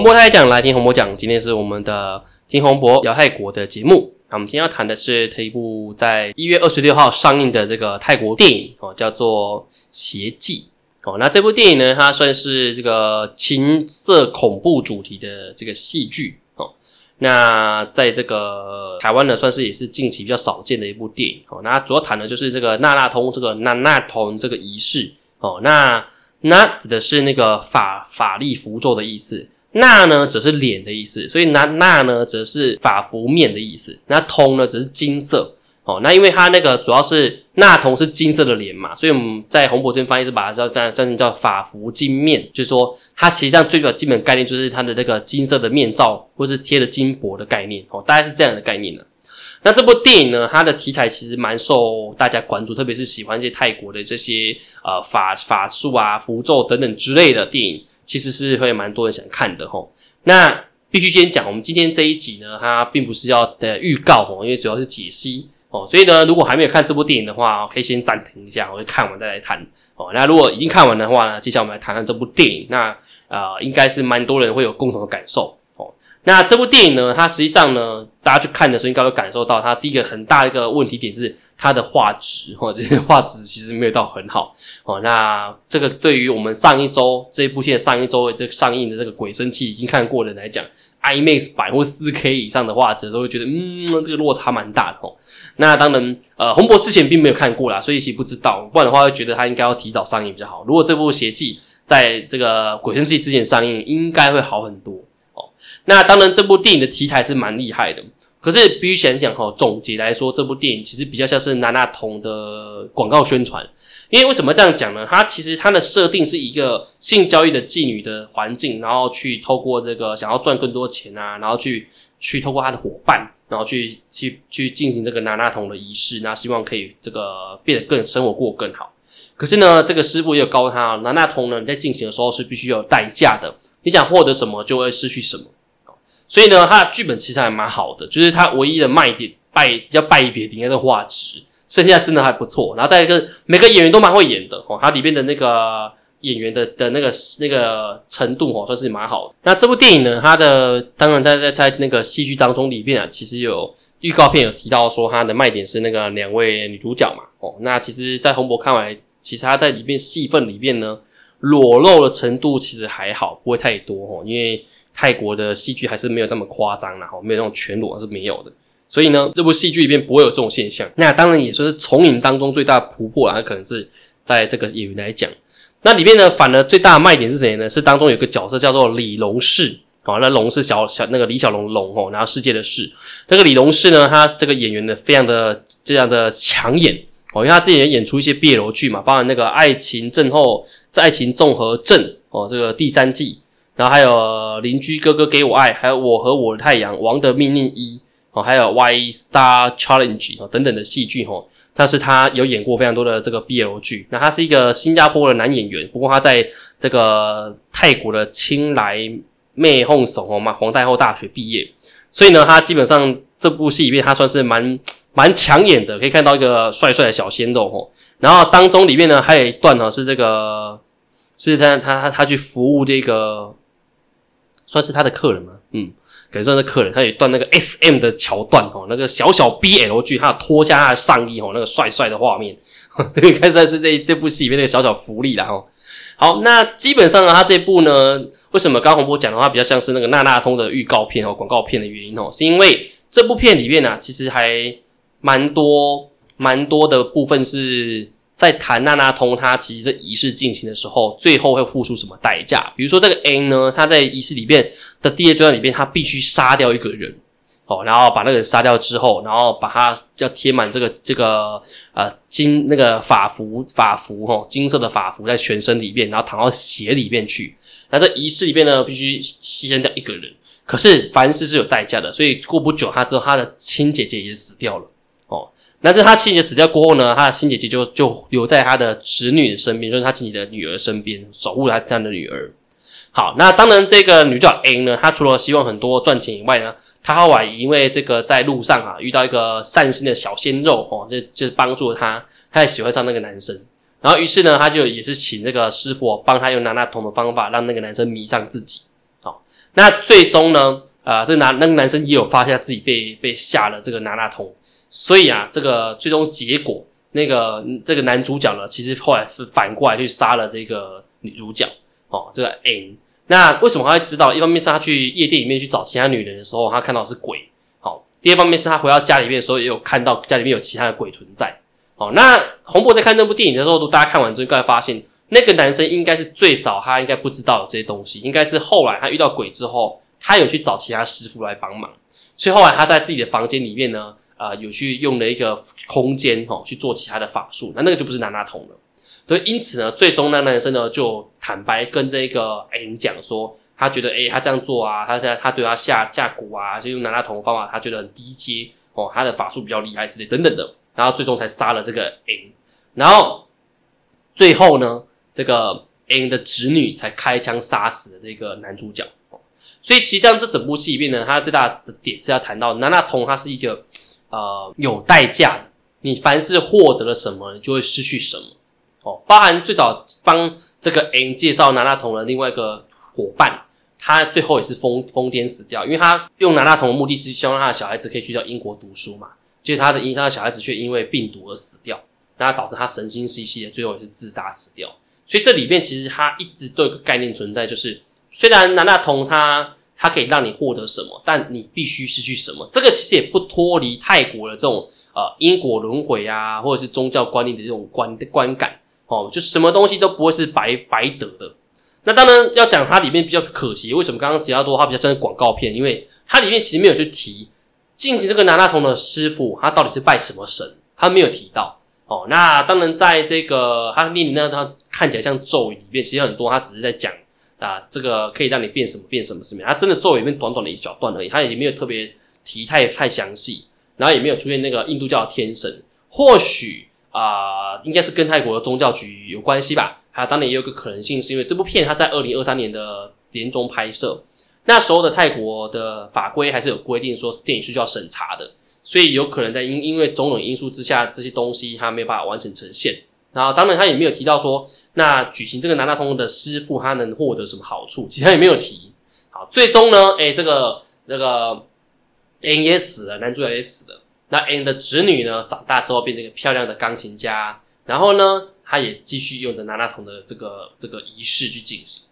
洪博泰讲来听洪博讲，今天是我们的听洪博聊泰国的节目。那我们今天要谈的是这一部在一月二十六号上映的这个泰国电影哦，叫做《邪记》哦。那这部电影呢，它算是这个情色恐怖主题的这个戏剧哦。那在这个台湾呢，算是也是近期比较少见的一部电影哦。那主要谈的就是这个娜娜通这个娜娜通这个仪式哦。那那指的是那个法法力符咒的意思。那呢，则是脸的意思，所以那那呢，则是法服面的意思。那铜呢，则是金色。哦，那因为它那个主要是那铜是金色的脸嘛，所以我们在红博这边翻译是把它叫叫叫叫法服金面，就是说它其实上最主要基本概念就是它的那个金色的面罩或是贴的金箔的概念。哦，大概是这样的概念呢。那这部电影呢，它的题材其实蛮受大家关注，特别是喜欢一些泰国的这些呃法法术啊、符咒等等之类的电影。其实是会蛮多人想看的吼，那必须先讲，我们今天这一集呢，它并不是要的预告哦，因为主要是解析哦，所以呢，如果还没有看这部电影的话，可以先暂停一下，我就看完再来谈哦。那如果已经看完的话呢，接下来我们来谈谈这部电影，那呃，应该是蛮多人会有共同的感受。那这部电影呢，它实际上呢，大家去看的时候应该会感受到，它第一个很大的一个问题点是。它的画质哦，这些 画质其实没有到很好哦。那这个对于我们上一周这一部片上一周的上映的这个鬼生气已经看过的来讲，IMAX 版或四 K 以上的画质，都会觉得嗯，这个落差蛮大的哦。那当然，呃，洪博之前并没有看过啦，所以其实不知道。不然的话，会觉得它应该要提早上映比较好。如果这部邪记在这个鬼生气之前上映，应该会好很多哦。那当然，这部电影的题材是蛮厉害的。可是必须先讲哈，总结来说，这部电影其实比较像是娜娜童的广告宣传。因为为什么这样讲呢？它其实它的设定是一个性交易的妓女的环境，然后去透过这个想要赚更多钱啊，然后去去透过他的伙伴，然后去去去进行这个娜娜童的仪式，那希望可以这个变得更生活过更好。可是呢，这个师傅也有告诉他，娜娜童呢你在进行的时候是必须有代价的，你想获得什么就会失去什么。所以呢，它的剧本其实还蛮好的，就是它唯一的卖点败叫败一点，应该是画质，剩下真的还不错。然后再一个，每个演员都蛮会演的哦，它里面的那个演员的的那个那个程度哦，算是蛮好的。那这部电影呢，它的当然在在在那个戏剧当中里面啊，其实有预告片有提到说它的卖点是那个两位女主角嘛哦，那其实，在洪博看来，其实他在里面戏份里面呢，裸露的程度其实还好，不会太多哦，因为。泰国的戏剧还是没有那么夸张啦，哈，没有那种全裸是没有的。所以呢，这部戏剧里面不会有这种现象。那当然也算是从影当中最大的突破啊，可能是在这个演员来讲。那里面呢，反而最大的卖点是谁呢？是当中有个角色叫做李龙氏，哦，那龙是小小那个李小龙龙哦，然后世界的世。这个李龙氏呢，他这个演员呢，非常的这样的抢眼哦，因为他自己演出一些别楼剧嘛，包含那个《爱情症候》在《爱情综合症》哦，这个第三季。然后还有邻居哥哥给我爱，还有我和我的太阳，王的命令一哦，还有 Y Star Challenge 哦等等的戏剧哦，但是他有演过非常多的这个 BL 剧。那他是一个新加坡的男演员，不过他在这个泰国的青莱妹哄怂哦嘛皇太后大学毕业，所以呢，他基本上这部戏里面他算是蛮蛮抢眼的，可以看到一个帅帅的小鲜肉哦。然后当中里面呢还有一段呢是这个是他他他他去服务这个。算是他的客人吗？嗯，可以算是客人。他有一段那个 S M 的桥段哦，那个小小 B L 剧，他脱下他的上衣哦，那个帅帅的画面，应该算是这这部戏里面那个小小福利了哦。好，那基本上呢，他这部呢，为什么刚洪波讲的话比较像是那个娜娜通的预告片哦，广告片的原因哦，是因为这部片里面呢，其实还蛮多蛮多的部分是。在谈娜娜通，他其实这仪式进行的时候，最后会付出什么代价？比如说这个 N 呢，他在仪式里面的第二阶段里面，他必须杀掉一个人，哦，然后把那个人杀掉之后，然后把他要贴满这个这个呃金那个法服法服哦，金色的法服在全身里面，然后躺到血里面去。那这仪式里面呢，必须牺牲掉一个人。可是凡事是有代价的，所以过不久他之后，他的亲姐姐也死掉了。那在他亲姐死掉过后呢，他的新姐姐就就留在他的侄女的身边，就是他自己的女儿身边，守护他这样的女儿。好，那当然这个女主角 A 呢，她除了希望很多赚钱以外呢，她后来因为这个在路上啊遇到一个善心的小鲜肉哦，就就是帮助她，她也喜欢上那个男生。然后于是呢，他就也是请这个师傅帮他用拿那桶的方法，让那个男生迷上自己。好，那最终呢，啊，这男那个男生也有发现自己被被下了这个拿纳通，所以啊，这个最终结果，那个这个男主角呢，其实后来是反过来去杀了这个女主角哦，这个 N。那为什么他会知道？一方面是他去夜店里面去找其他女人的时候，他看到是鬼。好，第二方面是他回到家里面的时候，也有看到家里面有其他的鬼存在。好，那洪博在看那部电影的时候，都大家看完之后，应该发现那个男生应该是最早，他应该不知道这些东西，应该是后来他遇到鬼之后，他有去找其他师傅来帮忙，所以后来他在自己的房间里面呢，呃，有去用了一个空间哦去做其他的法术，那那个就不是拿拿桶了。所以，因此呢，最终那男生呢就坦白跟这个 A 讲说，他觉得，哎，他这样做啊，他现在他对他下下蛊啊，就用拿他同方法，他觉得很低阶哦，他的法术比较厉害之类等等的，然后最终才杀了这个 A，然后最后呢，这个 A 的侄女才开枪杀死了这个男主角。所以，其实像这整部戏里面呢，它最大的点是要谈到拿纳童，它是一个呃有代价的，你凡是获得了什么，你就会失去什么。哦，包含最早帮这个 N 介绍南大童的另外一个伙伴，他最后也是疯疯癫死掉，因为他用南大童的目的是希望他的小孩子可以去到英国读书嘛，结果他的因他的小孩子却因为病毒而死掉，那导致他神经兮兮的，最后也是自杀死掉。所以这里面其实他一直都有个概念存在，就是虽然南大童他他可以让你获得什么，但你必须失去什么。这个其实也不脱离泰国的这种呃因果轮回啊，或者是宗教观念的这种观观感。哦，就什么东西都不会是白白得的。那当然要讲它里面比较可惜，为什么刚刚提到多，它比较像广告片，因为它里面其实没有去提进行这个拿纳童的师傅，他到底是拜什么神，他没有提到。哦，那当然在这个他念那他看起来像咒语里面，其实很多他只是在讲啊，这个可以让你变什么变什么什么，他真的作为里面短短的一小段而已，他也没有特别提太太详细，然后也没有出现那个印度教的天神，或许。啊，应该是跟泰国的宗教局有关系吧？还有当然也有个可能性，是因为这部片它在二零二三年的年中拍摄，那时候的泰国的法规还是有规定说电影是需要审查的，所以有可能在因因为种种因素之下，这些东西它没有办法完成呈现。然后当然他也没有提到说，那举行这个南大通的师傅他能获得什么好处，其他也没有提。好，最终呢，哎，这个那个 N 也死了，男主角也死了。那 N 的侄女呢？长大之后变成一个漂亮的钢琴家，然后呢，她也继续用着拿大桶的这个这个仪式去进行。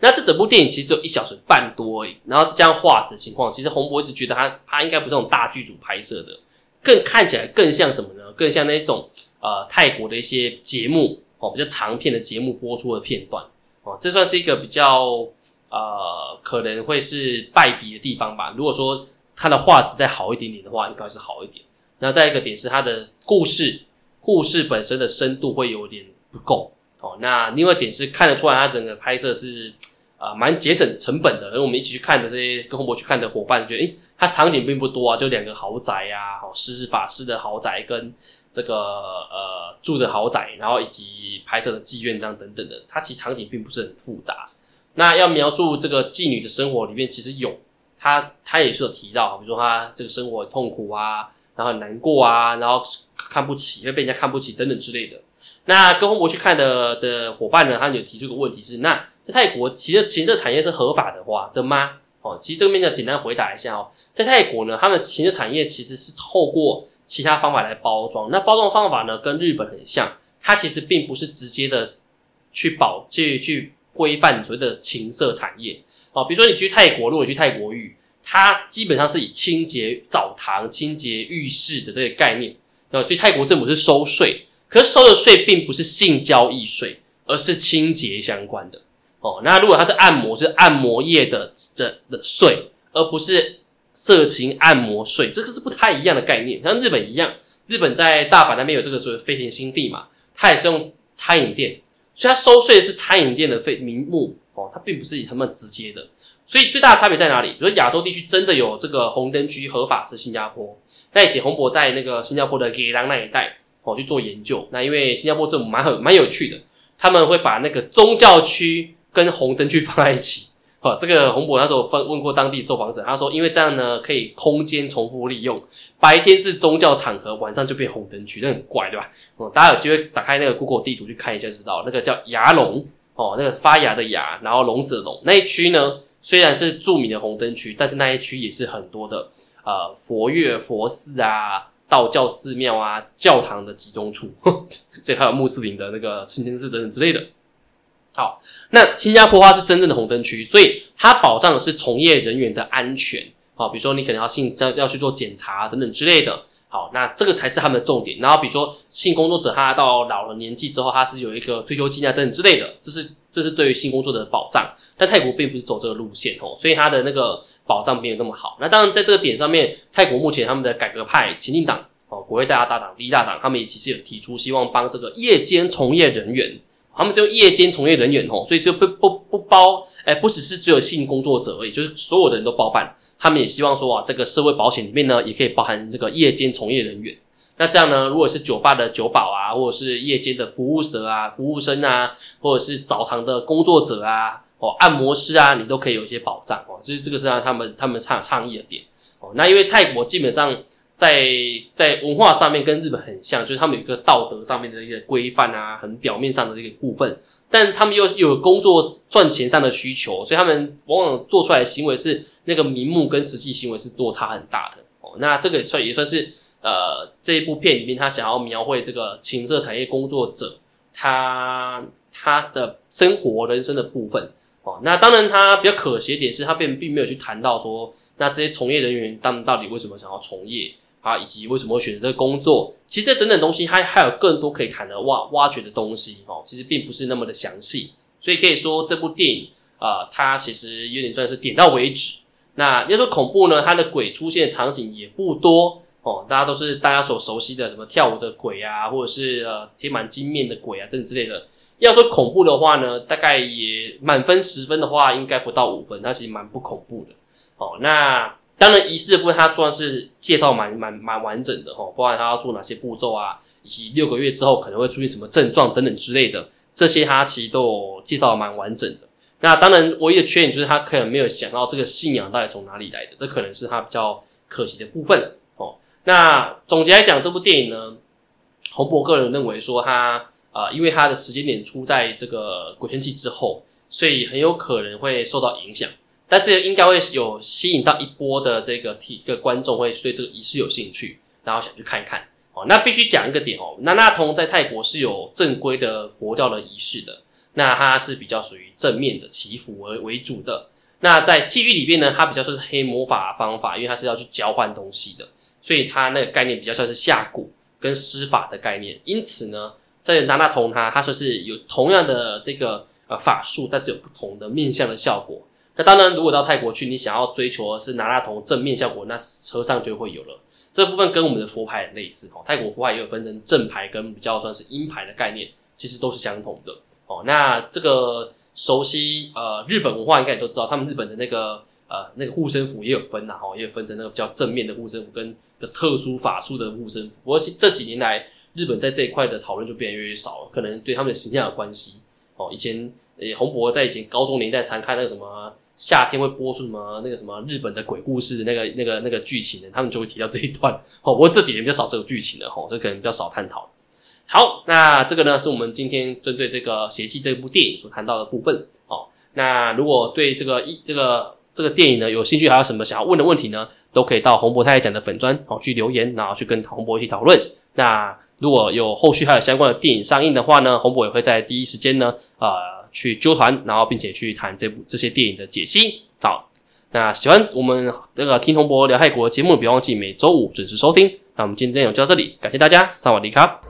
那这整部电影其实只有一小时半多而已，然后这样画质情况，其实洪博一直觉得他他应该不是那种大剧组拍摄的，更看起来更像什么呢？更像那种呃泰国的一些节目哦，比较长片的节目播出的片段哦，这算是一个比较呃可能会是败笔的地方吧。如果说它的画质再好一点点的话，应该是好一点。那再一个点是它的故事，故事本身的深度会有点不够哦。那另外一点是看得出来，它整个拍摄是啊蛮节省成本的。而我们一起去看的这些跟洪博去看的伙伴，觉得诶，它场景并不多啊，就两个豪宅呀，好施施法师的豪宅跟这个呃住的豪宅，然后以及拍摄的妓院这样等等的，它其实场景并不是很复杂。那要描述这个妓女的生活里面，其实有他他也是有提到，比如说她这个生活很痛苦啊。然后很难过啊，然后看不起，会被人家看不起等等之类的。那跟洪博去看的的伙伴呢，他有提出一个问题是：那在泰国，其实情色产业是合法的话的吗？哦，其实这个面要简单回答一下哦。在泰国呢，他们情色产业其实是透过其他方法来包装。那包装方法呢，跟日本很像，它其实并不是直接的去保去去规范所谓的情色产业哦。比如说你去泰国，如果去泰国浴。它基本上是以清洁澡堂、清洁浴室的这个概念，啊，所以泰国政府是收税，可是收的税并不是性交易税，而是清洁相关的。哦，那如果它是按摩，是按摩业的的的税，而不是色情按摩税，这个是不太一样的概念。像日本一样，日本在大阪那边有这个所谓飞田新地嘛，它也是用餐饮店，所以它收税是餐饮店的费名目，哦，它并不是以他们直接的。所以最大的差别在哪里？比如亚洲地区真的有这个红灯区合法是新加坡，那以前洪博在那个新加坡的给朗那一带哦去做研究。那因为新加坡政府蛮很蛮有趣的，他们会把那个宗教区跟红灯区放在一起。哦，这个洪博那时候问问过当地受访者，他说因为这样呢可以空间重复利用，白天是宗教场合，晚上就变红灯区，这很怪对吧？哦，大家有机会打开那个 Google 地图去看一下，知道那个叫牙龙哦，那个发芽的芽，然后笼子的笼那一区呢。虽然是著名的红灯区，但是那一区也是很多的呃佛乐、佛寺啊、道教寺庙啊、教堂的集中处，这还有穆斯林的那个清真寺等等之类的。好，那新加坡话是真正的红灯区，所以它保障的是从业人员的安全。好，比如说你可能要性要要去做检查等等之类的。好，那这个才是他们的重点。然后比如说性工作者，他到老了年纪之后，他是有一个退休金啊等等之类的，这是这是对于性工作者的保障。但泰国并不是走这个路线哦，所以它的那个保障没有那么好。那当然在这个点上面，泰国目前他们的改革派前进党哦，国会大大党第一大党，他们也其实有提出希望帮这个夜间从业人员。他们是用夜间从业人员哦，所以就不不不包，哎，不只是只有性工作者而已，就是所有的人都包办。他们也希望说啊，这个社会保险里面呢，也可以包含这个夜间从业人员。那这样呢，如果是酒吧的酒保啊，或者是夜间的服务者啊、服务生啊，或者是澡堂的工作者啊，哦，按摩师啊，你都可以有一些保障哦。所以这个是让他们他们倡倡议的点哦。那因为泰国基本上。在在文化上面跟日本很像，就是他们有一个道德上面的一个规范啊，很表面上的这个部分，但他们又有工作赚钱上的需求，所以他们往往做出来的行为是那个名目跟实际行为是落差很大的哦。那这个也算也算是呃这一部片里面他想要描绘这个情色产业工作者他他的生活人生的部分哦。那当然他比较可惜的点是他并并没有去谈到说，那这些从业人员他们到底为什么想要从业。啊，以及为什么会选择这个工作，其实这等等东西还还有更多可以谈的挖挖掘的东西哦，其实并不是那么的详细，所以可以说这部电影啊，它其实有点算是点到为止。那要说恐怖呢，它的鬼出现场景也不多哦，大家都是大家所熟悉的什么跳舞的鬼啊，或者是呃贴满金面的鬼啊等等之类的。要说恐怖的话呢，大概也满分十分的话，应该不到五分，它其实蛮不恐怖的哦。那。当然，仪式的部分它算是介绍蛮蛮蛮完整的哦，包含他要做哪些步骤啊，以及六个月之后可能会出现什么症状等等之类的，这些他其实都有介绍蛮完整的。那当然，唯一的缺点就是他可能没有想到这个信仰到底从哪里来的，这可能是他比较可惜的部分哦。那总结来讲，这部电影呢，洪博个人认为说他啊，因为他的时间点出在这个鬼天气之后，所以很有可能会受到影响。但是应该会有吸引到一波的这个体个观众会对这个仪式有兴趣，然后想去看看哦。那必须讲一个点哦，那那同在泰国是有正规的佛教的仪式的，那它是比较属于正面的祈福为为主的。那在戏剧里边呢，它比较说是黑魔法方法，因为它是要去交换东西的，所以它那个概念比较像是下蛊跟施法的概念。因此呢，在那那同它，它说是有同样的这个呃法术，但是有不同的面向的效果。那当然，如果到泰国去，你想要追求的是拿大同正面效果，那车上就会有了。这部分跟我们的佛牌很类似哦。泰国佛牌也有分成正牌跟比较算是阴牌的概念，其实都是相同的哦。那这个熟悉呃日本文化应该也都知道，他们日本的那个呃那个护身符也有分呐，哦，也有分成那个比较正面的护身符跟个特殊法术的护身符。不过这几年来，日本在这一块的讨论就变得越来越少了，可能对他们的形象有关系哦。以前诶，洪博在以前高中年代常看那个什么。夏天会播出什么那个什么日本的鬼故事的那个那个那个剧情呢？他们就会提到这一段 哦。不过这几年比较少这个剧情了哈，这可能比较少探讨。好，那这个呢是我们今天针对这个邪气这部电影所谈到的部分哦。那如果对这个一这个这个电影呢有兴趣，还有什么想要问的问题呢？都可以到洪博太太讲的粉砖哦去留言，然后去跟洪博一起讨论。那如果有后续还有相关的电影上映的话呢，洪博也会在第一时间呢啊。去纠团，然后并且去谈这部这些电影的解析。好，那喜欢我们那个听洪博聊泰国节目，别忘记每周五准时收听。那我们今天内容就到这里，感谢大家，萨瓦迪卡。